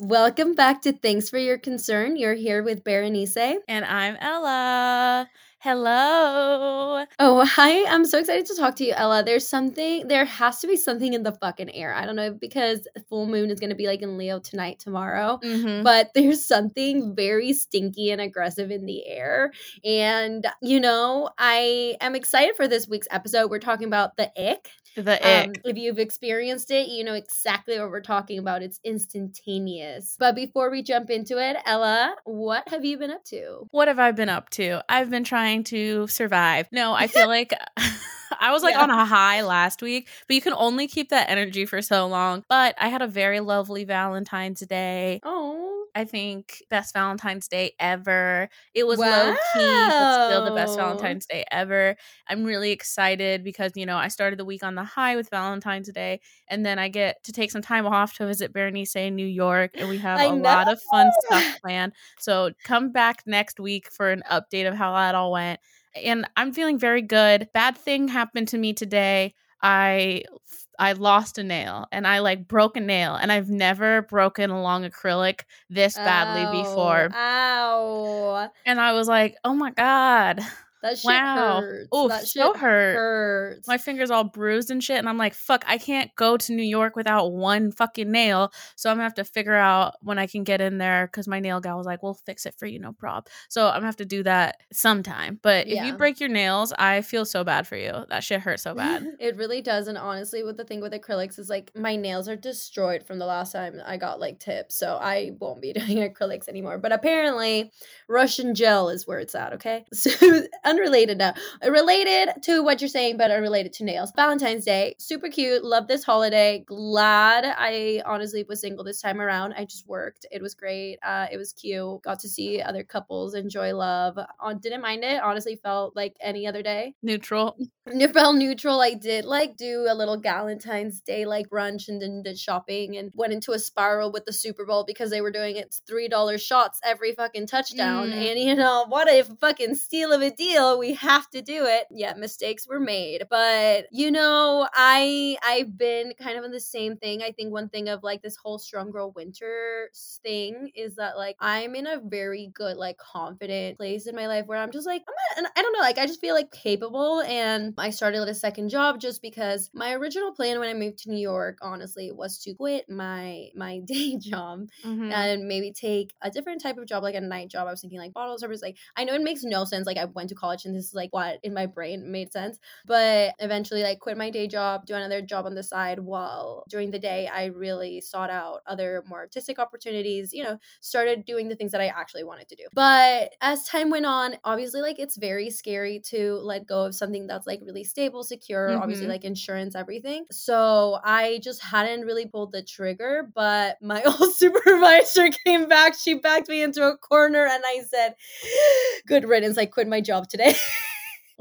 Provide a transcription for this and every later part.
Welcome back to Thanks for Your Concern. You're here with Berenice. And I'm Ella. Hello. Oh, hi. I'm so excited to talk to you, Ella. There's something, there has to be something in the fucking air. I don't know because full moon is going to be like in Leo tonight, tomorrow, Mhm. but there's something very stinky and aggressive in the air. And, you know, I am excited for this week's episode. We're talking about the ick. The Um, if you've experienced it, you know exactly what we're talking about. It's instantaneous. But before we jump into it, Ella, what have you been up to? what have I been up to? I've been trying to survive. No, I feel like I was like Yeah. on a high last week, but you can only keep that energy for so long. But I had a very lovely Valentine's Day. Oh, I think best Valentine's Day ever. It was low key, but still the best Valentine's Day ever. I'm really excited because, you know, I started the week on the high with Valentine's Day, and then I get to take some time off to visit Berenice in New York, and we have I a lot of fun stuff planned. So come back next week for an update of how that all went. And I'm feeling very good. Bad thing happened to me today. I I lost a nail and I like broke a nail and I've never broken a long acrylic this badly Ow. before. Ow. And I was like, "Oh my god. That shit Wow. hurts. Oof, that so shit hurt. hurts. My fingers all bruised and shit and I'm like, "Fuck, I can't go to New York without one fucking nail." So I'm going to have to figure out when I can get in there cuz my nail guy was like, "We'll fix it for you, no prob." So I'm going to have to do that sometime. But if Yeah. you break your nails, I feel so bad for you. That shit hurts so bad. It really does. And honestly, with the thing with acrylics is like my nails are destroyed from the last time I got like tips. So I won't be doing acrylics anymore. But apparently, Russian gel is where it's at. Okay. So unrelated now. Related to what you're saying, but unrelated to nails. Valentine's Day. Super cute. Love this holiday. Glad I honestly was single this time around. I just worked. It was great. Uh, it was cute. Got to see other couples enjoy love. On didn't mind it. Honestly, felt like any other day. Neutral. It felt neutral. I did like do a little Valentine's Day like brunch and then did shopping and went into a spiral with the Super Bowl because they were doing it's three dollar shots every fucking touchdown. Mm. And you know what a fucking steal of a deal. We have to do it. Yeah, mistakes were made. But you know, I I've been kind of in the same thing. I think one thing of like this whole strong girl winter thing is that like I'm in a very good, like confident place in my life where I'm just like, I'm not, I don't know, like I just feel like capable and I started a second job just because my original plan when I moved to New York, honestly, was to quit my my day job Mhm. and maybe take a different type of job, like a night job. I was thinking like bottle service. Like I know it makes no sense. Like I went to college and this is like what in my brain made sense. But eventually like quit my day job, do another job on the side while during the day I really sought out other more artistic opportunities, you know, started doing the things that I actually wanted to do. But as time went on, obviously like it's very scary to let go of something that's like really stable, secure, obviously Mhm. like insurance, everything. So I just hadn't really pulled the trigger, but my old supervisor came back. She backed me into a corner and I said, Good riddance. I quit my job today. today.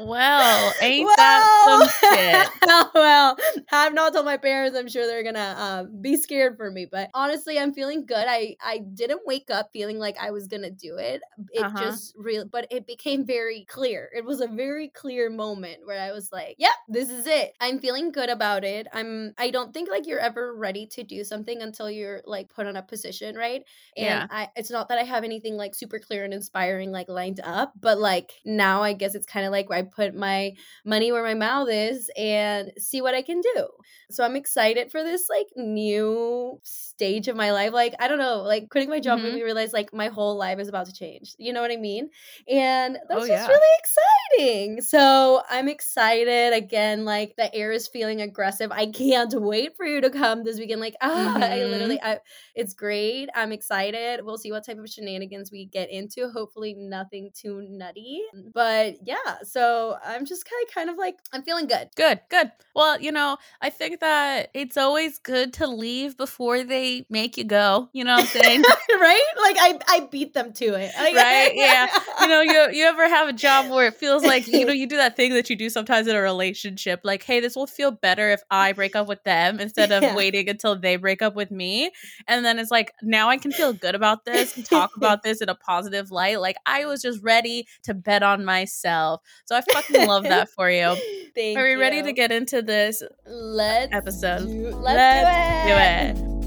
Well, ain't that some shit? well, I've not told my parents. I'm sure they're gonna um, be scared for me. But honestly, I'm feeling good. I I didn't wake up feeling like I was gonna do it. It Uh-huh. just real, but it became very clear. It was a very clear moment where I was like, "Yep, this is it." I'm feeling good about it. I'm. I don't think like you're ever ready to do something until you're like put on a position, right? And Yeah. I, it's not that I have anything like super clear and inspiring like lined up, but like now I guess it's kind of like where I put my money where my mouth is and see what I can do. So I'm excited for this like new stage of my life. Like I don't know, like quitting my job made Mhm. me realize like my whole life is about to change. You know what I mean? And that's Oh, just yeah. really exciting. So I'm excited again. Like the air is feeling aggressive. I can't wait for you to come this weekend. Like ah, I Mhm. literally, I, it's great. I'm excited. We'll see what type of shenanigans we get into. Hopefully nothing too nutty. But yeah, so I'm just kind of kind of like I'm feeling good. Good, good. Well, you know, I think that it's always good to leave before they make you go. You know what I'm saying? right? Like I I beat them to it. Right? Yeah. You know, you you ever have a job where it feels like you know you do that thing that you do sometimes in a relationship, like, hey, this will feel better if I break up with them instead of Yeah. waiting until they break up with me. And then it's like now I can feel good about this and talk about this in a positive light. Like I was just ready to bet on myself. So I fucking love that for you. Thank Are we ready to get into this uh, Let's episode? do, let's, Let's do it. do it.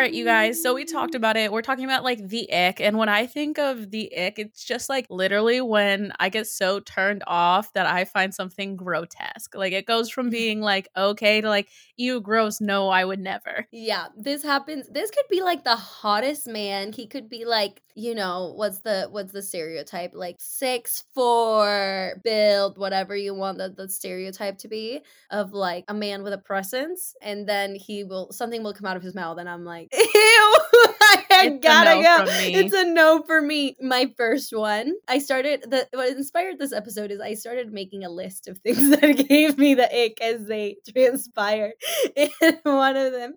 Right, you guys. So we talked about it. We're talking about like the ick. And when I think of the ick, it's just like literally when I get so turned off that I find something grotesque. Like it goes from being like okay to like, you gross, no, I would never. Yeah, this happens. This could be like the hottest man. He could be like, you know, what's the what's the stereotype? Like six four build, whatever you want the, the stereotype to be of like a man with a presence, and then he will something will come out of his mouth, and I'm like, ew, I It's gotta no go. It's a no for me. My first one. I started the what inspired this episode is I started making a list of things that gave me the ick as they transpired. And one of them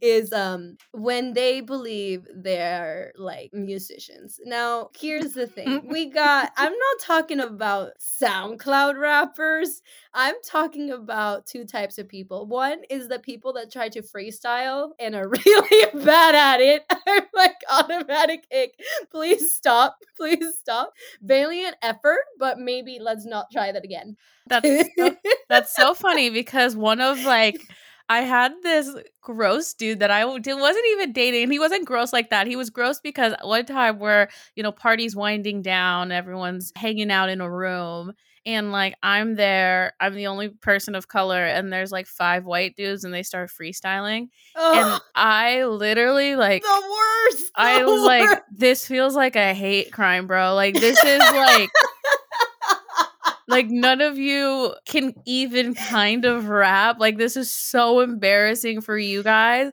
is um when they believe they're like musicians. Now, here's the thing. We got I'm not talking about SoundCloud rappers. I'm talking about two types of people. One is the people that try to freestyle and are really bad at it. I'm like automatic ick. Please stop. Please stop. Valiant effort, but maybe let's not try that again. That's so, that's so funny because one of like I had this gross dude that I wasn't even dating. and He wasn't gross like that. He was gross because one time where, you know, parties winding down, everyone's hanging out in a room. And like I'm there, I'm the only person of color, and there's like five white dudes, and they start freestyling. And I literally like the worst. I the was like, this feels like a hate crime, bro. Like this is like like none of you can even kind of rap. Like this is so embarrassing for you guys.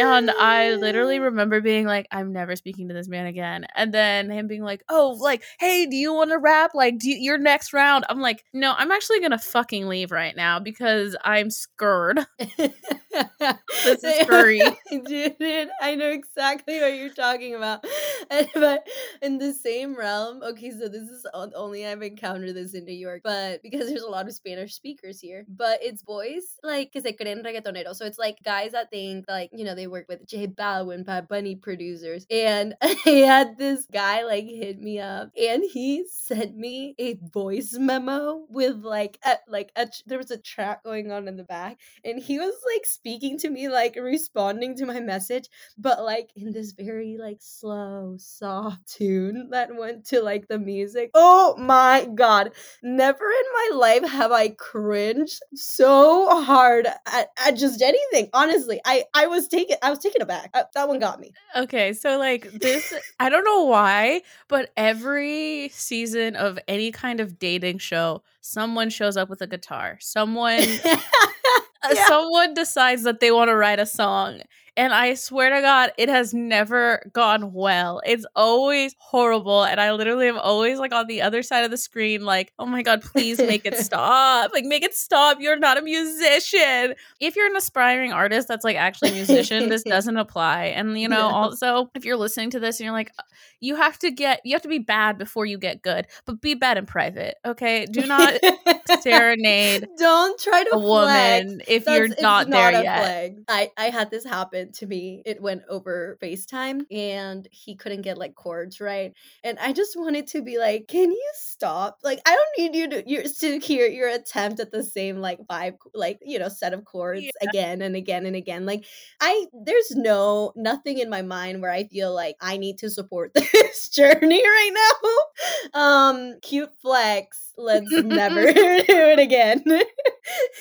And I literally remember being like, I'm never speaking to this man again. And then him being like, Oh, like, hey, do you want to rap? Like, do you, your next round? I'm like, No, I'm actually gonna fucking leave right now because I'm scared. This is furry. Dude, I know exactly what you're talking about. And, but in the same realm, okay, so this is only I've encountered this in New York, but because there's a lot of Spanish speakers here, but it's boys like que se creen reggaetoneros. So it's like guys that think like, you know, they work with J Balvin, Bad Bunny producers. And I had this guy like hit me up and he sent me a voice memo with like a, like a, there was a track going on in the back and he was like speaking to me like responding to my message but like in this very like slow soft tune that went to like the music oh my god in my life have i cringed so hard at, at just anything honestly i i was taken i was taken aback Uh, that one got me Okay, so like this, I don't know why, but every season of any kind of dating show, someone shows up with a guitar. Someone, Yeah. someone decides that they want to write a song, and I swear to God, it has never gone well. It's always horrible, and I literally am always like on the other side of the screen, like, oh my God, please make it stop! Like, make it stop! You're not a musician. If you're an aspiring artist that's like actually a musician, this doesn't apply. And you know, No. also if you're listening to this and you're like, "Uh, you have to get, you have to be bad before you get good, but be bad in private, okay? Do not serenade don't try to a flex. woman if you're That's- it's not there a yet. flag. I I had this happen to me. It went over FaceTime and he couldn't get like chords right. And I just wanted to be like, "Can you stop? Like I don't need you to you to hear your attempt at the same like five like, you know, set of chords Yeah. again and again and again. Like I there's no nothing in my mind where I feel like I need to support this journey right now. Um cute flex. Let's never do it again.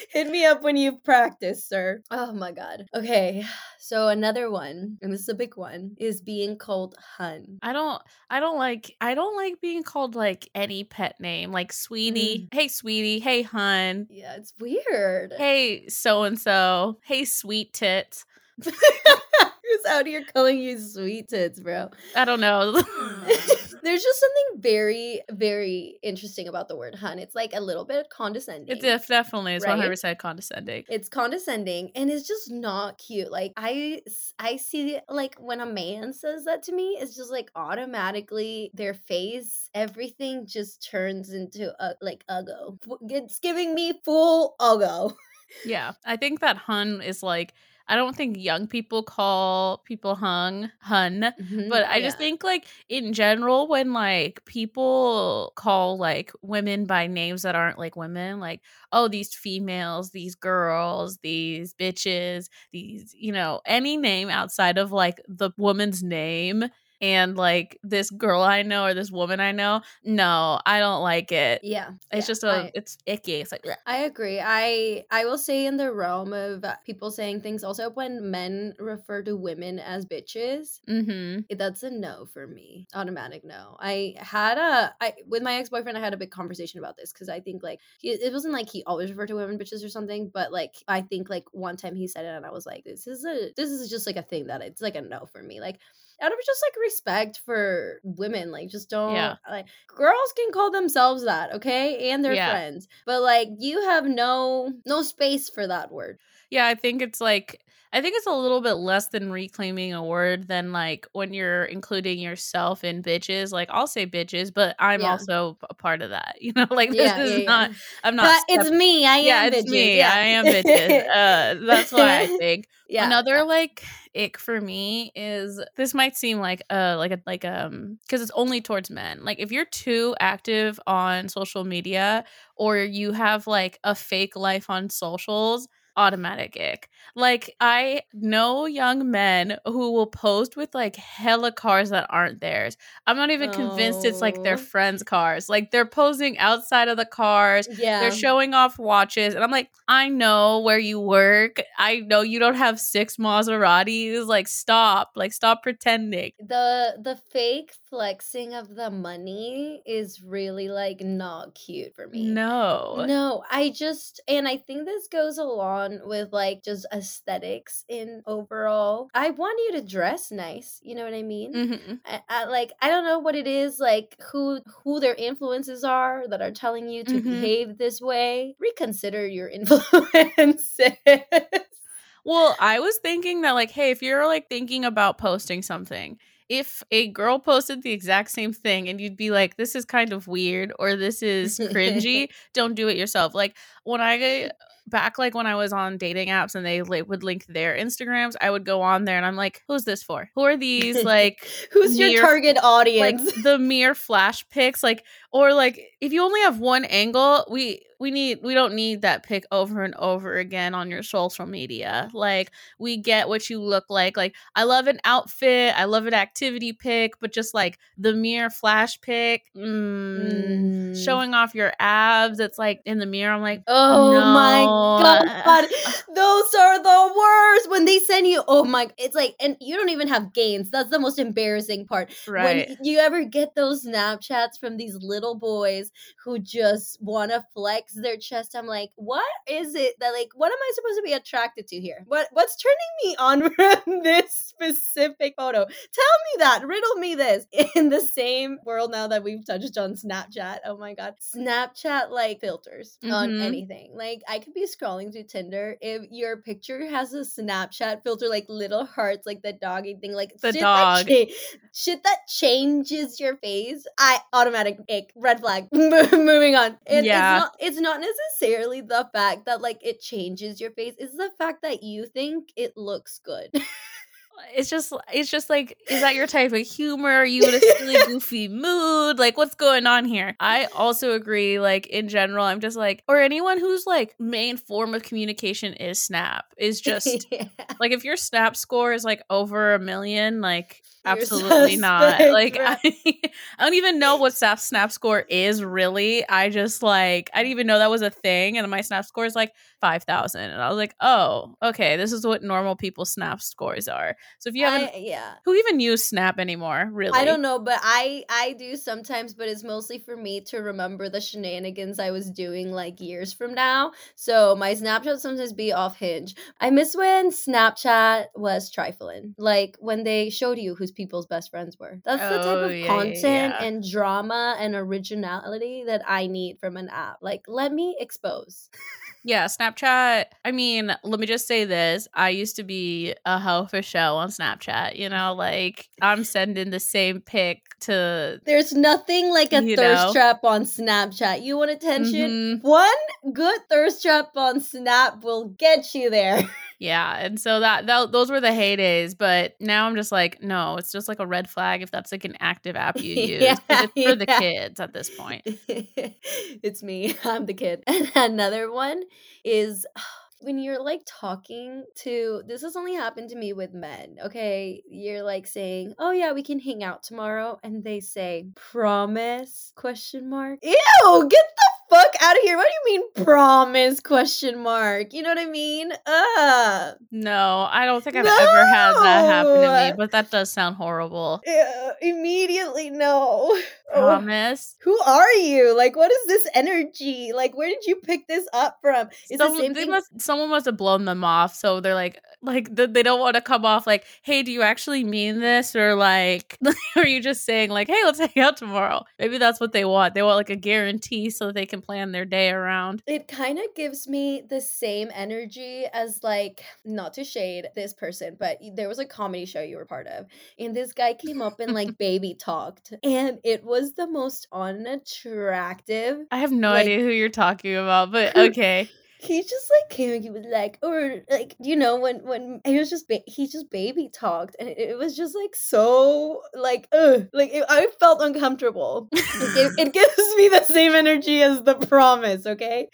Hit me up when you've practiced, sir. Oh my god. Okay. So another one, and this is a big one, is being called hun. I don't I don't like I don't like being called like any pet name like sweetie. Mm. Hey sweetie, hey hun. Yeah, it's weird. Hey so and so. Hey sweet tits. Who's out here calling you sweet tits, bro? I don't know. There's just something very, very interesting about the word hun. It's like a little bit condescending. it def- definitely is Right? 100% condescending. it's condescending and it's just not cute like I, I see like when a man says that to me it's just like automatically their face everything just turns into a like uggo it's giving me full uggo Yeah. I think that hun is like I don't think young people call people hung hun, Mhm, but I just think like in general when like people call like women by names that aren't like women, like oh these females, these girls, these bitches, these you know any name outside of like the woman's name and like this girl I know or this woman I know, no, I don't like it. yeah, It's yeah, just a I- it's icky. It's like bleh. I agree. I I will say in the realm of people saying things also when men refer to women as bitches, Mhm. eh, that's a no for me. Automatic no. I had a I with my ex-boyfriend I had a big conversation about this cuz I think like he, it wasn't like he always referred to women bitches or something, but like I think like one time he said it and I was like this is a this is just like a thing that it's like a no for me. Like out of just like respect for women, like just don't Yeah. like girls can call themselves that, okay? And their Yeah. friends. But like you have no no space for that word. Yeah, I think it's like I think it's a little bit less than reclaiming a word than like when you're including yourself in bitches. Like I'll say bitches, but I'm Yeah. also a part of that. You know, like this Yeah, is yeah, not. I'm not. But it's me. I yeah, am it's bitches. me. Yeah. I am bitches. Uh, that's why I think yeah. another like ick for me is this might seem like uh like a like um because it's only towards men like if you're too active on social media or you have like a fake life on socials automatic ick like i know young men who will post with like hella cars that aren't theirs i'm not even convinced it's like their Oh. friends cars like they're posing outside of the cars yeah. they're showing off watches, and I'm like, I know where you work. I know you don't have six Maseratis. Like, stop. Like, stop pretending. the the fake flexing of the money is really like not cute for me. No. No, I just and I think this goes along with like just aesthetics in overall. I want you to dress nice, you know what I mean? Mhm. I, I, like I don't know what it is like who who their influences are that are telling you to Mhm. behave this way. Reconsider your influences. Well, I was thinking that, like, hey, if you're like thinking about posting something, if a girl posted the exact same thing and you'd be like, this is kind of weird or this is cringy, don't do it yourself. Like, when I back like when I was on dating apps and they like, would link their Instagrams, I would go on there and I'm like, who's this for? Who are these like Who's your mere- target like audience? the mere flash pics like or like if you only have one angle we we need we don't need that pic over and over again on your social media like we get what you look like like i love an outfit i love an activity pic but just like the mere flash pic mm, Mm. showing off your abs it's like in the mirror i'm like Oh my god, those are the worst when they send you. Oh my, it's like, and you don't even have gains. That's the most embarrassing part. right When you ever get those Snapchats from these little boys who just want to flex their chest, I'm like, what is it that like? What am I supposed to be attracted to here? What what's turning me on from this specific photo? Tell me that. Riddle me this. In the same world now that we've touched on Snapchat. Oh my god, Snapchat like filters on Mhm. anything. Like I could be scrolling through Tinder if your picture has a Snapchat filter, like little hearts, like the doggy thing, like The shit dog. That cha- shit that changes your face. I automatic ick, red flag. Moving on. And Yeah. it's not. It's not necessarily the fact that like it changes your face. It's the fact that you think it looks good. Uh, it's just it's just like is that your type of humor are you in a silly goofy mood like what's going on here i also agree like in general i'm just like or anyone whose like main form of communication is snap is just Yeah. like if your snap score is like over a million like Absolutely not like right. I, I don't even know what snap snap score is really i just like i didn't even know that was a thing and my snap score is like 5000 and i was like oh okay this is what normal people's snap scores are so if you haven't I- yeah. who even use snap anymore really I don't know, but I I do sometimes, but it's mostly for me to remember the shenanigans I was doing like years from now. So my Snapchat sometimes be off hinge. I miss when Snapchat was trifling, like when they showed you people's best friends were. That's the type Oh, of yeah, content yeah. and drama and originality that I need from an app. Like, let me expose. yeah snapchat i mean let me just say this i used to be a hoe for show on snapchat you know like i'm sending the same pic to There's nothing like a thirst know. trap on Snapchat. You want attention? Mhm. One good thirst trap on Snap will get you there. Yeah, and so that, that those were the heydays, but now I'm just like, no, it's just like a red flag if that's like an active app you use. Yeah, it's for the kids at this point. it's me. I'm the kid. And another one is when you're like talking to this has only happened to me with men. Okay, you're like saying, "Oh yeah, we can hang out tomorrow," and they say, "Promise?" question mark. Ew, get the fuck out of here. What do you mean promise question mark? You know what I mean? Uh. No, I don't think I've ever had that happen to me, but that does sound horrible. Immediately no. Oh. Promise. Who are you? Like, what is this energy? Like, where did you pick this up from? Some- the same thing. must, someone must have blown them off, so they're like, like th- they don't want to come off like, "Hey, do you actually mean this?" Or like, are you just saying like, "Hey, let's hang out tomorrow"? Maybe that's what they want. They want like a guarantee so that they can plan their day around. it kind of gives me the same energy as like not to shade this person but there was a comedy show you were part of and this guy came up and like baby talked and it was the most unattractive I have no Like- idea who you're talking about, but okay. he just like came and he was like or like you know when when he was just ba- he just baby talked and it, it was just like so like ugh, like it, i felt uncomfortable it, gave, it gives me the same energy as the promise okay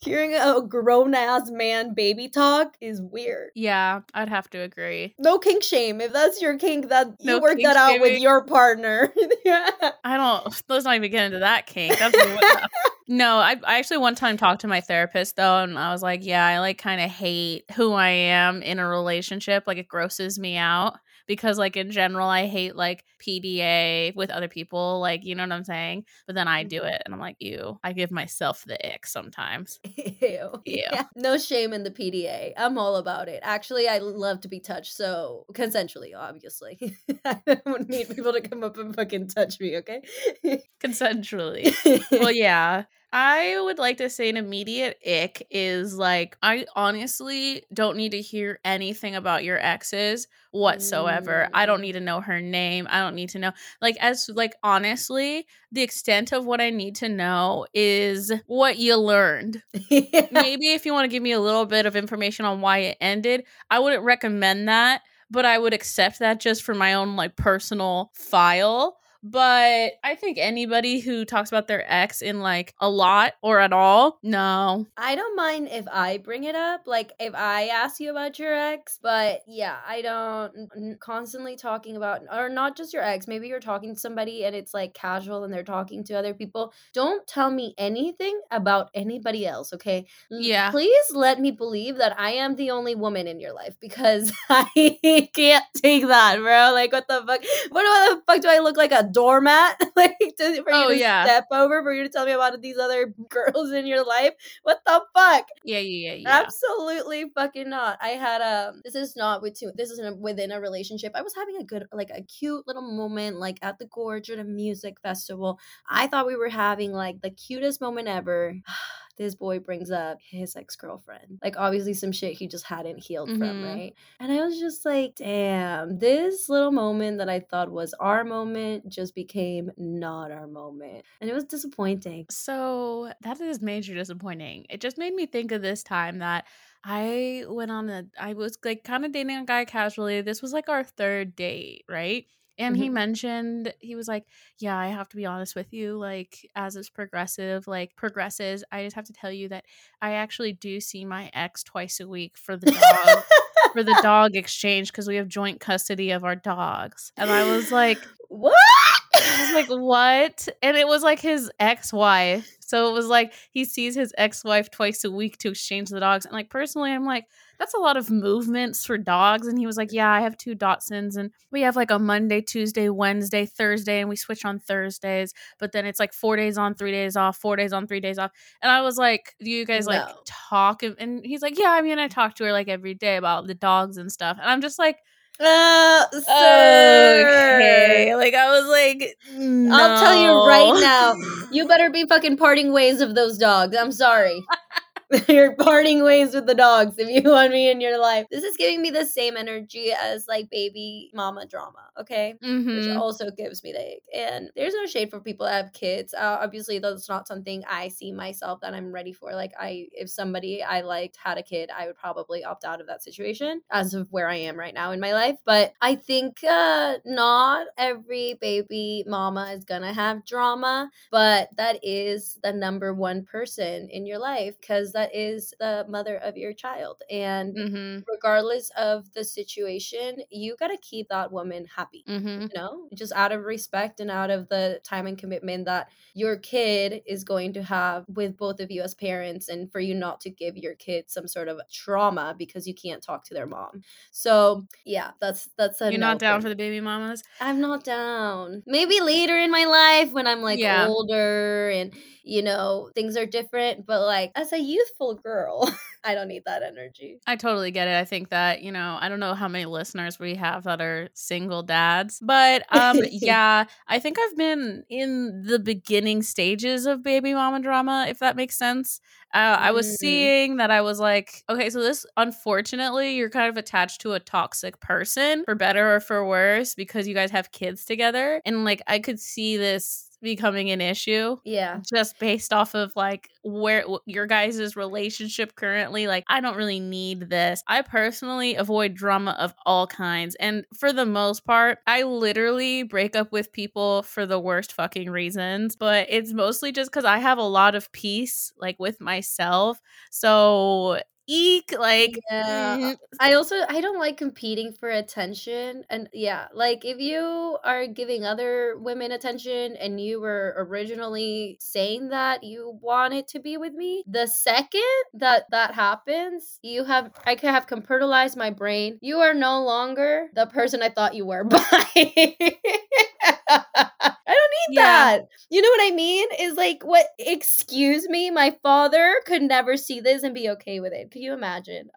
hearing a grown-ass man baby talk is weird Yeah, I'd have to agree. no kink shame if that's your kink that you No work that out with your partner yeah I don't. Let's not even get into that kink. That's no. I, I actually one time talked to my therapist though, and I was like, yeah, I like kind of hate who I am in a relationship. Like it grosses me out because like in general, I hate like PDA with other people. Like you know what I'm saying. But then I do Mhm. it, and I'm like, ew. I give myself the ick sometimes. Ew. Ew. Yeah. No shame in the PDA. I'm all about it. Actually, I love to be touched, so consensually, obviously. I don't need people to come up and fucking touch me, okay? Consensually. well, yeah. I would like to say an immediate ick is like, I honestly don't need to hear anything about your exes whatsoever. I don't Mm. need to know her name. I don't need to know. Like, as, like, honestly, the extent of what I need to know is what you learned. Yeah. Maybe if you want to give me a little bit of information on why it ended, I wouldn't recommend that, but I would accept that just for my own, like, personal file. But I think anybody who talks about their ex in like a lot or at all, no. I don't mind if I bring it up, like if I ask you about your ex, but yeah, I don't constantly talking about, or not just your ex, maybe you're talking to somebody and it's like casual and they're talking to other people. Don't tell me anything about anybody else, okay? Yeah. Please let me believe that I am the only woman in your life because I can't take that, bro. Like, what the fuck? What the fuck do I look like a doormat? like, to, for you Oh, to yeah. step over, for you to tell me about these other girls in your life? What the fuck? Yeah, yeah, yeah, yeah. Absolutely fucking not. I had a this is not with two this isn't within a relationship. I was having a good like a cute little moment like at the gorge at a music festival. I thought we were having like the cutest moment ever. This boy brings up his ex girlfriend. Like, obviously, some shit he just hadn't healed from, Mhm. right? And I was just like, damn, this little moment that I thought was our moment just became not our moment. And it was disappointing. So that is major disappointing. It just made me think of this time that I went on a I was like kind of dating a guy casually. This was like our third date, right? And he Mhm. mentioned he was like, "Yeah, I have to be honest with you. Like as it's progressive, like progresses, I just have to tell you that I actually do see my ex twice a week for the dog for the dog exchange because we have joint custody of our dogs." And I was like, what? I was like, what? And it was like his ex wife. So it was like he sees his ex wife twice a week to exchange the dogs. And like, personally, I'm like, that's a lot of movements for dogs. And he was like, yeah, I have two Dachshunds and we have like a Monday, Tuesday, Wednesday, Thursday, and we switch on Thursdays. But then it's like four days on, three days off, four days on, three days off. And I was like, do you guys like talk? And he's like, yeah, I mean, I talk to her like every day about the dogs and stuff. And I'm just like, Uh, sir. okay. Like, I was like, I'll tell you right now, you better be fucking parting ways of those dogs. I'm sorry. You're parting ways with the dogs if you want me in your life. This is giving me the same energy as like baby mama drama, okay? Mm-hmm. Which also gives me the ick. And there's no shade for people that have kids. Uh, obviously, that's not something I see myself that I'm ready for. Like, I if somebody I liked had a kid, I would probably opt out of that situation as of where I am right now in my life. But I think uh, not every baby mama is gonna have drama, but that is the number one person in your life because that is the mother of your child. And Mm-hmm. regardless of the situation, you got to keep that woman happy. Mm-hmm. You know, just out of respect and out of the time and commitment that your kid is going to have with both of you as parents, and for you not to give your kid some sort of trauma because you can't talk to their mom. So, yeah, that's that's a You're no not down for the baby mamas? I'm not down. Maybe later in my life when I'm like Yeah. older and you know things are different, but like as a youthful girl, I don't need that energy. I totally get it. I think that, you know, I don't know how many listeners we have that are single dads, but um yeah, I think I've been in the beginning stages of baby mama drama, if that makes sense. Uh, I was Mm. seeing that I was like, okay, so this unfortunately, you're kind of attached to a toxic person for better or for worse because you guys have kids together. And like, I could see this becoming an issue Yeah. just based off of like where your guys' relationship currently like i don't really need this i personally avoid drama of all kinds and for the most part i literally break up with people for the worst fucking reasons but it's mostly just because i have a lot of peace like with myself so eek like Yeah. mm, I also I don't like competing for attention and yeah, like if you are giving other women attention and you were originally saying that you wanted to be with me, the second that that happens, you have I could have computerized my brain. You are no longer the person I thought you were. Bye. I don't need Yeah. that. You know what I mean? Is like what excuse me, my father could never see this and be okay with it. Can you imagine?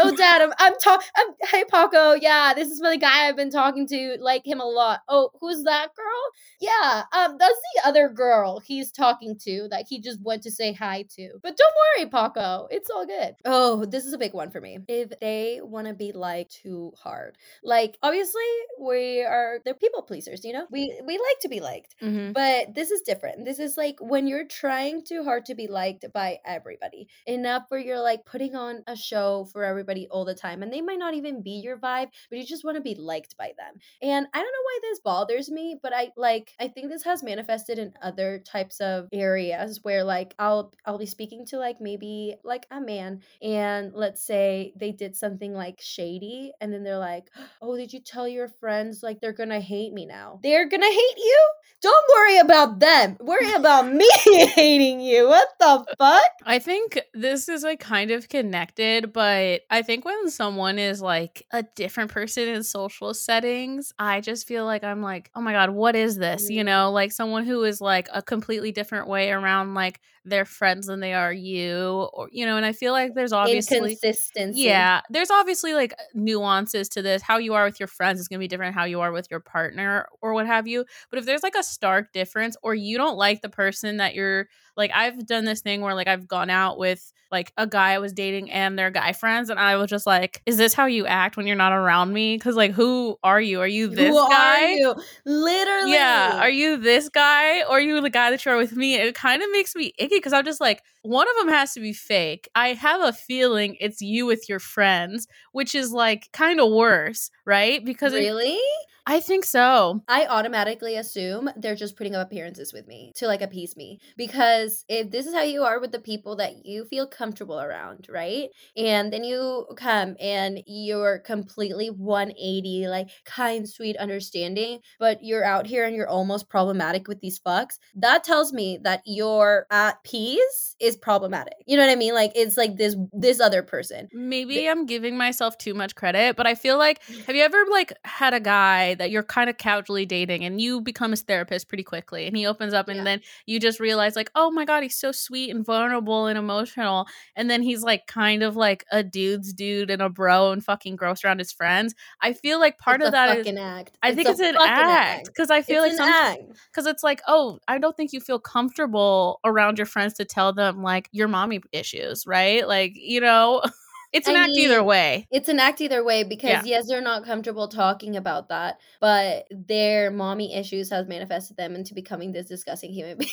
Oh dad, I'm I'm talking hey Paco, yeah, this is for the guy I've been talking to, like him a lot. Oh, who's that girl? Yeah, um, that's the other girl he's talking to that he just went to say hi to. But don't worry, Paco, it's all good. Oh, this is a big one for me. If they want to be like too hard, like obviously we are they're people pleasers, you know. We we like to be liked, mhm. but this is different. This is like when you're trying too hard to be liked by everybody, enough where you're like putting on a show for everybody all the time, and they might not even be your vibe, but you just want to be liked by them. And I don't know why this bothers me, but I like I think this has manifested in other types of areas where like I'll I'll be speaking to like maybe like a man and let's say they did something like shady and then they're like, "Oh, did you tell your friends like they're going to hate me now?" They're going to hate you? Don't worry about them. Worry about me hating you. What the fuck? I think this is like kind of connected, but I think when someone is like a different person in social settings, I just feel like I'm like, oh my God, what is this? You Mm. know, like someone who is like a completely different way around like their friends than they are you, or, you know, and I feel like there's obviously. consistency. Yeah, there's obviously like nuances to this. How you are with your friends is going to be different how you are with your partner or what have you. But if there's like a stark difference or you don't like the person that you're like I've done this thing where like I've gone out with like a guy I was dating and their guy friends and I was just like, is this how you act when you're not around me? Cuz like who are you? Are you this Who guy? you? Literally. Yeah, are you this guy or are you the guy that you are with me? It kind of makes me icky because I'm just like, one of them has to be fake. I have a feeling it's you with your friends, which is like kind of worse, right? Because it- really? I think so. I automatically assume they're just putting up appearances with me to like appease me. Because if this is how you are with the people that you feel comfortable around, right? And then you come and you're completely 180, like kind, sweet, understanding, but you're out here and you're almost problematic with these fucks, that tells me that you're at uh, peace is problematic. You know what I mean? Like it's like this this other person. Maybe I'm giving myself too much credit, but I feel like have you ever like had a guy that you're kind of casually dating and you become his therapist pretty quickly and he opens up and Yeah. then you just realize like oh my god he's so sweet and vulnerable and emotional and then he's like kind of like a dude's dude and a bro and fucking gross around his friends. I feel like part It's of that is fucking act. i think a it's an act because i feel It's like because it's like oh i don't think you feel comfortable around your friends to tell them like your mommy issues right? Like you know it's an I act either way It's an act either way because Yeah. yes, they're not comfortable talking about that, but their mommy issues has manifested them into becoming this disgusting human being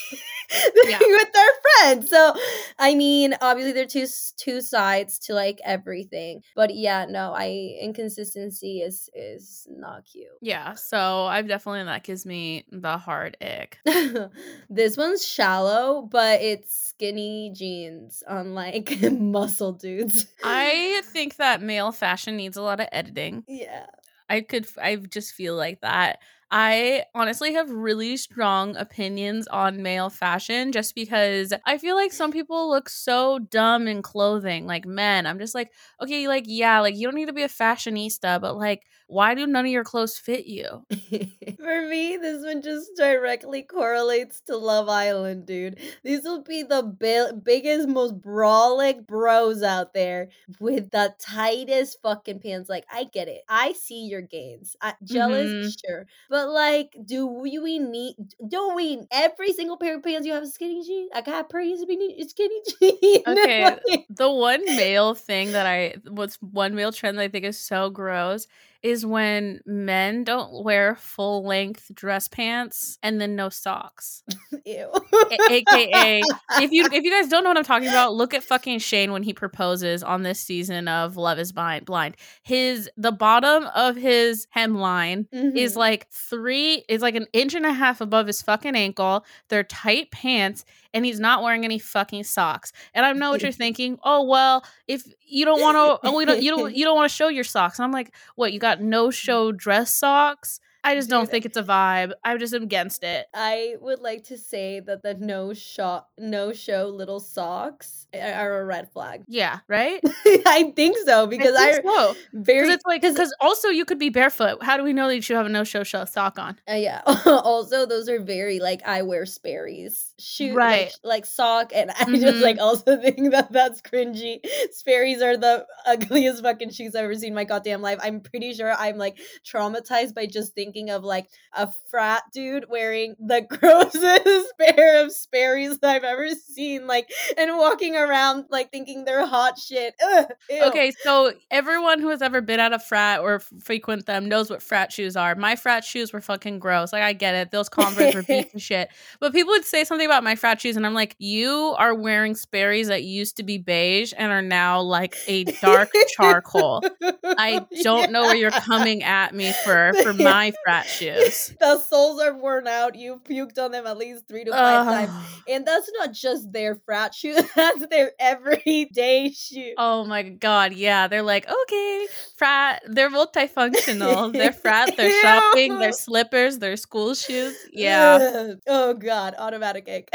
Yeah. with their friends. So, I mean, obviously there are two two sides to like everything, but yeah, no, I inconsistency is is not cute. yeah so i've definitely that gives me the hard ick this one's shallow, but it's skinny jeans, on like muscle dudes. i think that male fashion needs a lot of editing yeah. I could, I just feel like that. I honestly have really strong opinions on male fashion just because I feel like some people look so dumb in clothing, like men. I'm just like, okay, like, yeah, like you don't need to be a fashionista, but like, why do none of your clothes fit you? For me, this one just directly correlates to Love Island, dude. These will be the bi- biggest, most brawlic bros out there with the tightest fucking pants. Like, I get it. I see your gains. I, jealous, Mhm. sure. But, like, do we, we need, don't we, every single pair of pants you have a skinny jean? I got praise to be skinny jean. Okay, Like- The one male thing that I, what's one male trend that I think is so gross is when men don't wear full length dress pants and then no socks. Ew. A- AKA if you if you guys don't know what I'm talking about, look at fucking Shane when he proposes on this season of Love Is Blind. His the bottom of his hemline is Mhm. like three is like an inch and a half above his fucking ankle. They're tight pants, and he's not wearing any fucking socks. And I know what you're thinking. Oh well, if you don't want to, oh we don't, you don't, you don't want to show your socks. And I'm like, what? You got no show dress socks? I just don't think it's a vibe. I'm just am against it. I would like to say that the no shot, no show little socks are- are a red flag. Yeah, right. I think so because I, think so. very Because it's like because also you could be barefoot. How do we know that you have a no show show sock on? uh, yeah. also, those are very like I wear Sperry's shoe, Right. Like, sock, and I just Mhm. like also think that that's cringy. Sperry's are the ugliest fucking shoes I've ever seen in my goddamn life. I'm pretty sure I'm like traumatized by just thinking of like a frat dude wearing the grossest pair of Sperry's I've ever seen, like and walking around like thinking they're hot shit. Ugh. Okay, so everyone who has ever been at a frat or f- frequent them knows what frat shoes are. My frat shoes were fucking gross. Like I get it, those Converse were beat to shit. But people would say something about my frat shoes, and I'm like, you are wearing Sperry's that used to be beige and are now like a dark charcoal. I don't know where you're coming at me for for my frat shoes. the soles are worn out. You've puked on them at least three to five times. And that's not just their frat shoe, that's their everyday shoe. Oh my god, yeah. They're like, okay, frat. They're multifunctional. They're frat, they're shopping, they're slippers, they're school shoes. Yeah. Oh god, automatic ick.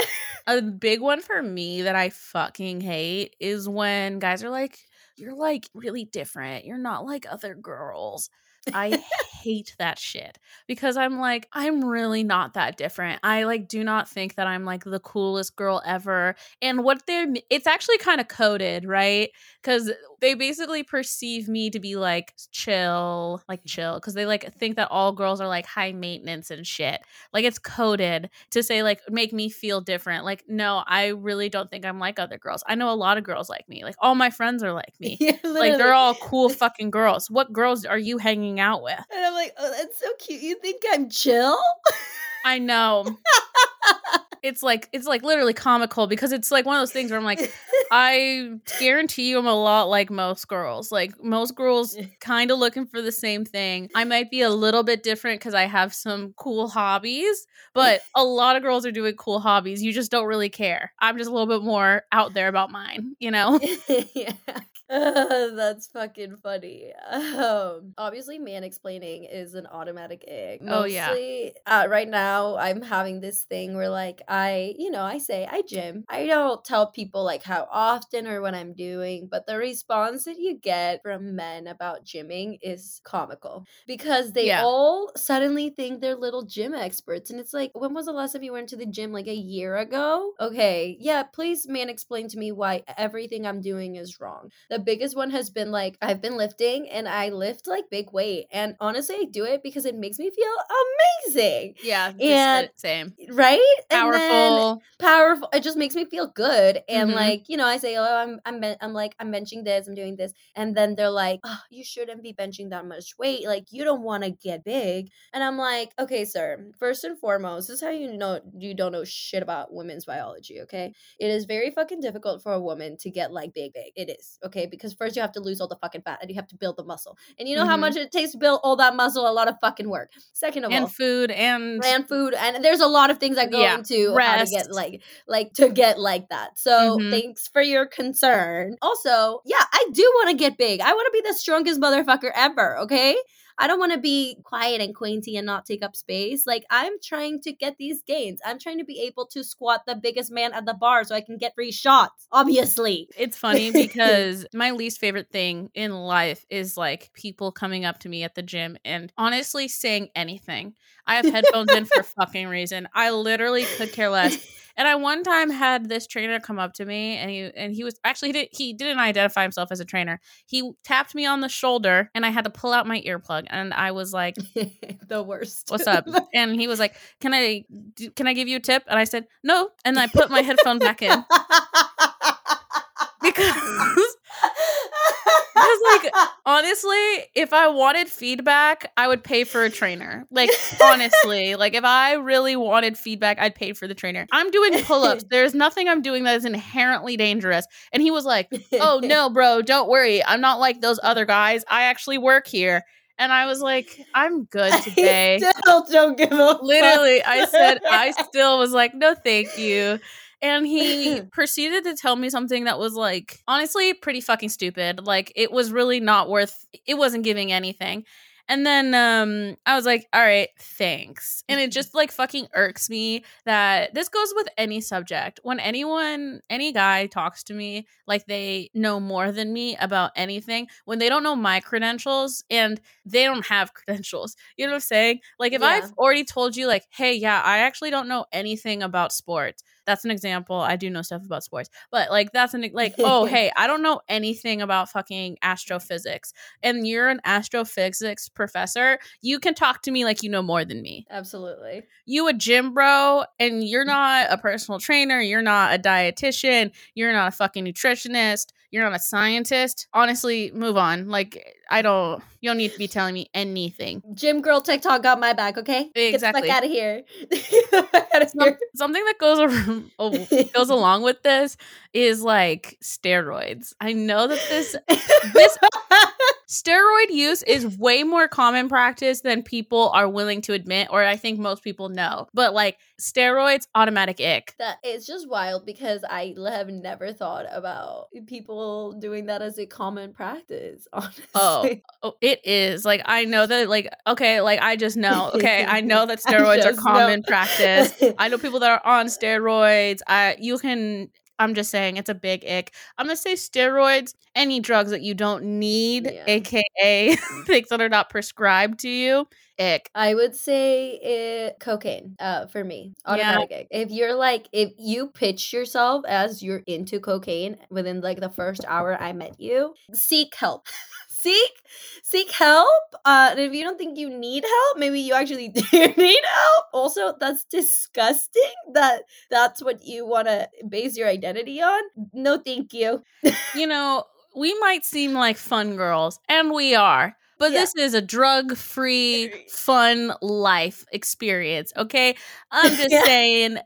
A big one for me that I fucking hate is when guys are like, you're like really different. You're not like other girls. I hate that shit because I'm like, I'm really not that different. I like do not think that I'm like the coolest girl ever. And what they're, it's actually kind of coded, right? Because they basically perceive me to be like chill, like mm-hmm. chill, because they like think that all girls are like high maintenance and shit. Like it's coded to say like make me feel different. Like no, I really don't think I'm like other girls. I know a lot of girls like me. Like all my friends are like me. Yeah, Like they're all cool fucking girls. What girls are you hanging out with? And I'm like, oh, that's so cute. You think I'm chill? I know. It's like it's like literally comical because it's like one of those things where I'm like, I guarantee you I'm a lot like most girls. Like most girls kind of looking for the same thing. I might be a little bit different because I have some cool hobbies, but a lot of girls are doing cool hobbies. You just don't really care. I'm just a little bit more out there about mine, you know? yeah. Uh, that's fucking funny. Um, obviously, man explaining is an automatic egg. Oh, yeah. Uh, right now, I'm having this thing where, like, I, you know, I say I gym. I don't tell people like how often or what I'm doing, but the response that you get from men about gymming is comical because they Yeah. all suddenly think they're little gym experts, and it's like, when was the last time you went to the gym? Like a year ago? Okay, yeah. Please, man, explain to me why everything I'm doing is wrong. The biggest one has been like I've been lifting and I lift like big weight. And honestly, I do it because it makes me feel amazing. Yeah, And- same. Right? Powerful. powerful. It just makes me feel good. And Mhm. like, you know, I say, "Oh, I'm I'm ben- I'm like I'm benching this, I'm doing this." And then they're like, "Oh, you shouldn't be benching that much weight. Like, you don't want to get big." And I'm like, "Okay, sir. First and foremost, this is how you know you don't know shit about women's biology, okay? It is very fucking difficult for a woman to get like big big. It is, okay? Because first you have to lose all the fucking fat and you have to build the muscle. And you know how Mhm. much it takes to build all that muscle? A lot of fucking work. Second of all, And food and and food and there's a lot of things that go Yeah, into how to get like like to get like that so Mhm. thanks for your concern also yeah i do want to get big i want to be the strongest motherfucker ever okay I don't want to be quiet and quainty and not take up space. Like I'm trying to get these gains. I'm trying to be able to squat the biggest man at the bar so I can get free shots. Obviously. It's funny because my least favorite thing in life is like people coming up to me at the gym and honestly saying anything. I have headphones in for fucking reason. I literally could care less. And I one time had this trainer come up to me and he and he was actually he, did, he didn't identify himself as a trainer. He tapped me on the shoulder and I had to pull out my earplug and I was like, the worst. "What's up?" And he was like, "Can I can I give you a tip?" And I said, "No." And I put my headphone back in because Because, like, honestly, if I wanted feedback, I would pay for a trainer. Like, honestly, like if I really wanted feedback, I'd pay for the trainer. I'm doing pull ups. There's nothing I'm doing that is inherently dangerous. And he was like, Oh, no, bro, don't worry. I'm not like those other guys. I actually work here. And I was like, I'm good today. I still don't give up. Literally, I said, I still was like, no, thank you. And he proceeded to tell me something that was like, honestly, pretty fucking stupid. Like, it was really not worth, it wasn't giving anything. And then um, I was like, all right, thanks. And it just like fucking irks me that this goes with any subject. When anyone, any guy talks to me like they know more than me about anything, when they don't know my credentials and they don't have credentials, you know what I'm saying? Like if Yeah. I've already told you, like, hey, yeah, I actually don't know anything about sports. That's an example. I do know stuff about sports, but like that's an like, oh, hey, I don't know anything about fucking astrophysics and you're an astrophysics professor, you can talk to me like you know more than me. Absolutely. You a gym bro and you're not a personal trainer, you're not a dietitian, you're not a fucking nutritionist, you're not a scientist. Honestly, move on. Like I don't you don't need to be telling me anything. Gym girl TikTok got my back, okay? Exactly. Get the fuck out of here. Get the fuck out of Some- here. something that goes around, goes along with this is like steroids. I know that this this steroid use is way more common practice than people are willing to admit or I think most people know. But like steroids automatic ick. That it's just wild because I have never thought about people doing that as a common practice. Oh, honestly, Oh, oh, it is. Like I know that like okay, like I just know. Okay, I know that steroids are just know. common practice. I know people that are on steroids. I you can I'm just saying it's a big ick. I'm gonna say steroids, any drugs that you don't need, Yeah. aka things that are not prescribed to you, ick. I would say it cocaine. Uh, for me, Yeah. automatic. If you're like, if you pitch yourself as you're into cocaine within like the first hour I met you, seek help. seek seek help uh and if you don't think you need help maybe you actually do need help also that's disgusting that that's what you want to base your identity on no thank you You know, we might seem like fun girls, and we are. but Yeah. this is a drug free, fun life experience. Okay. I'm just Yeah. saying,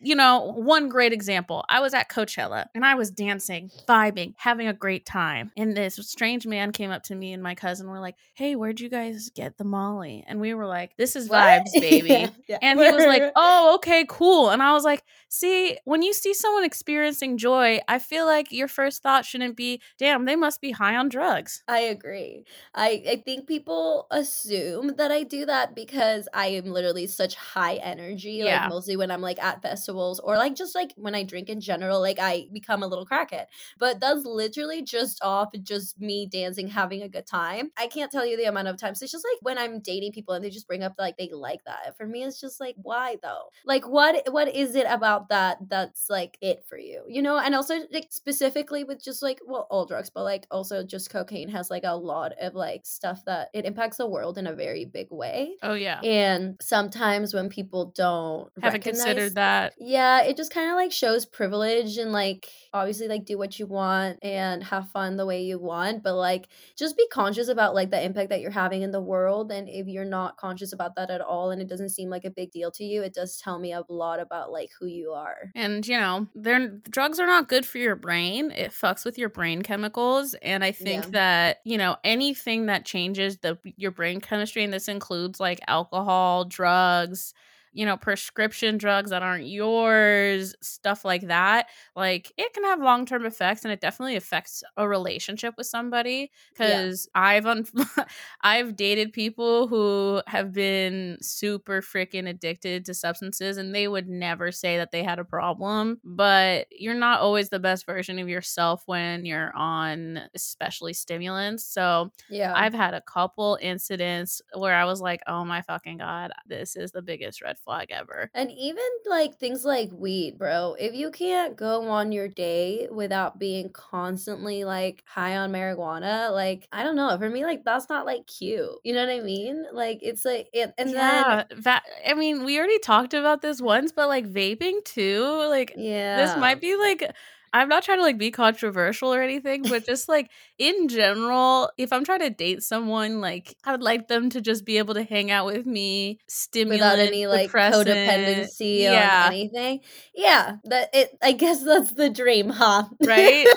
you know, one great example. I was at Coachella and I was dancing, vibing, having a great time. And this strange man came up to me and my cousin were like, Hey, where'd you guys get the Molly? And we were like, This is What? vibes, baby. Yeah, yeah. And he was like, "Oh, okay, cool." And I was like, "See, when you see someone experiencing joy, I feel like your first thought shouldn't be, "Damn, they must be high on drugs." I agree. I I think people assume that I do that because I am literally such high energy. Yeah. Like mostly when I'm like at festivals or like just like when I drink in general, like I become a little crackhead. But that's literally just off just me dancing, having a good time. I can't tell you the amount of times. It's just like when I'm dating people and they just bring up like they like that. For me, it's just like why though? Like what what is it about that that's like it for you? You know, and also like specifically with just like well all drugs, but like also just cocaine has like a lot of like stuff that it impacts the world in a very big way. Oh yeah. And sometimes when people don't Haven't considered that. Yeah, it just kind of like shows privilege and like obviously like do what you want and have fun the way you want, but like just be conscious about like the impact that you're having in the world. And if you're not conscious about that at all and it doesn't seem like a big deal to you, it does tell me a lot about like who you are. And you know, they're drugs are not good for your brain. It fucks with your brain chemicals, and I think Yeah. that you know anything that changes the your brain chemistry, and this includes like alcohol, drugs, you know, prescription drugs that aren't yours, stuff like that. Like it can have long term effects, and it definitely affects a relationship with somebody. Because I've un- I've dated people who have been super freaking addicted to substances, and they would never say that they had a problem. But you're not always the best version of yourself when you're on, especially stimulants. So Yeah. I've had a couple incidents where I was like, oh my fucking God, this is the biggest red flag ever. And even like things like weed, bro. If you can't go on your day without being constantly like high on marijuana, like I don't know. For me, like that's not like cute. You know what I mean? Like it's like it, and yeah, va- I mean, we already talked about this once, but like vaping too, like yeah, this might be like I'm not trying to like be controversial or anything, but just like in general, if I'm trying to date someone, like I would like them to just be able to hang out with me, stimulant, without any like codependency yeah, on anything. Yeah, that it. I guess that's the dream, huh? right.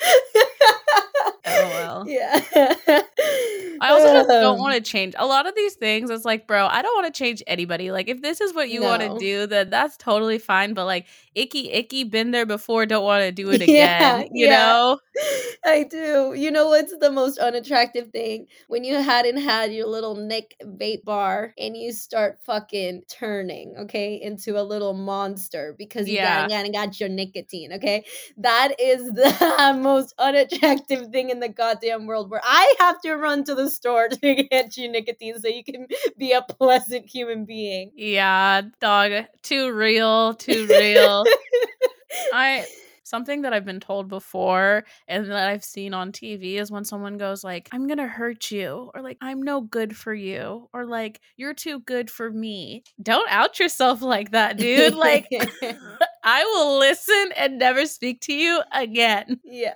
Oh, LOL. Yeah. I also just don't um. want to change a lot of these things. It's like, bro, I don't want to change anybody. Like, if this is what you want to do, then that's totally fine. But like, icky, icky, been there before, don't want to do it Yeah, again. you yeah. know? I do. You know what's the most unattractive thing? When you hadn't had your little Nick vape bar and you start fucking turning, okay, into a little monster because you Yeah. got, got, got your nicotine, okay? That is the most unattractive thing in the goddamn world where I have to run to the store to get you nicotine so you can be a pleasant human being. Yeah, dog. Too real. Too real. I something that I've been told before and that I've seen on TV is when someone goes like, "I'm going to hurt you," or like, "I'm no good for you," or like, "You're too good for me." Don't out yourself like that, dude. Like I will listen and never speak to you again. yeah.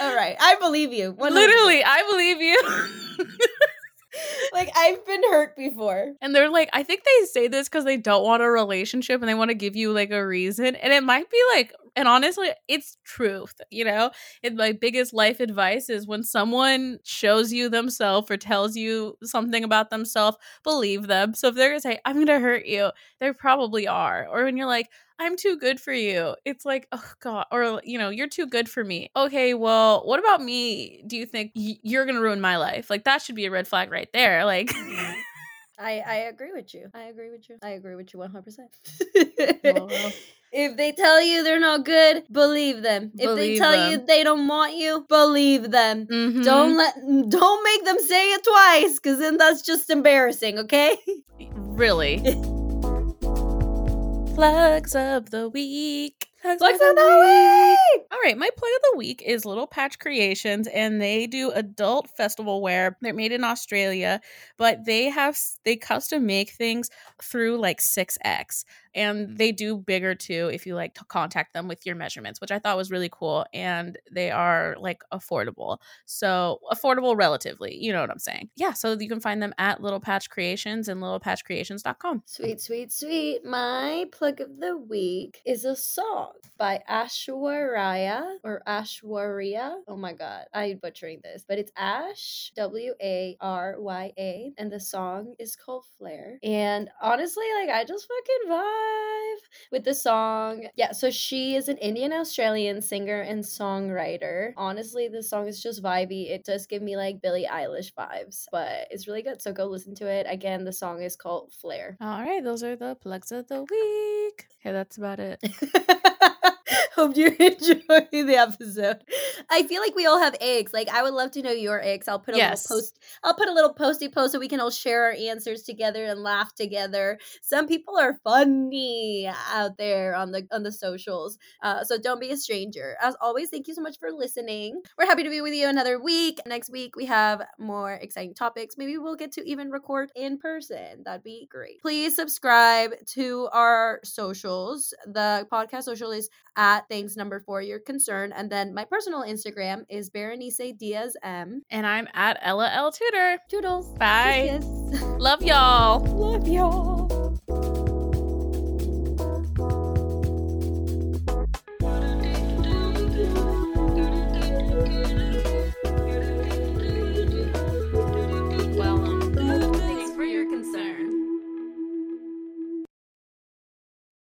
All right. I believe you. 100%. Literally, I believe you. Like I've been hurt before. And they're like, I think they say this because they don't want a relationship and they want to give you like a reason. And it might be like, and honestly, it's truth, you know? My biggest life advice is when someone shows you themselves or tells you something about themselves, believe them. So if they're gonna say, I'm gonna hurt you, they probably are. Or when you're like, I'm too good for you. It's like, oh God. Or, you know, you're too good for me. Okay, well, what about me? Do you think you're going to ruin my life? Like, that should be a red flag right there. Like, mm-hmm. I I agree with you. I agree with you. I agree with you 100%. Well. if they tell you they're not good, believe them. if they Believe tell you they don't want you, believe them. mhm. Don't let don't make them say it twice cuz then that's just embarrassing, okay? Really. Plugs of the week. Flex of the week. All right, my plug of the week is Little Patch Creations, and they do adult festival wear. They're made in Australia, but they have they custom make things through like six X and they do bigger too if you like to contact them with your measurements which i thought was really cool and they are like affordable so affordable relatively you know what i'm saying yeah so you can find them at little patch creations and littlepatchcreations.com Sweet, sweet, sweet. My plug of the week is a song by Ashwarya or Ashwarya. Oh my god, I'm butchering this, but it's Ash W A R Y A, and the song is called Flare. And honestly, like I just fucking vibe with the song. Yeah, so she is an Indian Australian singer and songwriter. Honestly, the song is just vibey. It does give me like Billie Eilish vibes, but it's really good. So go listen to it. Again, the song is called Flare. all right those are the plugs of the week okay that's about it Hope you enjoy the episode. I feel like we all have eggs. Like I would love to know your eggs. I'll put a Yes. little post. I'll put a little posty post so we can all share our answers together and laugh together. Some people are funny out there on the on the socials. Uh, so don't be a stranger. As always, thank you so much for listening. We're happy to be with you another week. Next week we have more exciting topics. Maybe we'll get to even record in person. That'd be great. Please subscribe to our socials. The podcast social is at thanks number four your concern and then my personal instagram is berenice diaz m. And i'm at ella l. Tutor toodles. Bye. Love y'all. Love y'all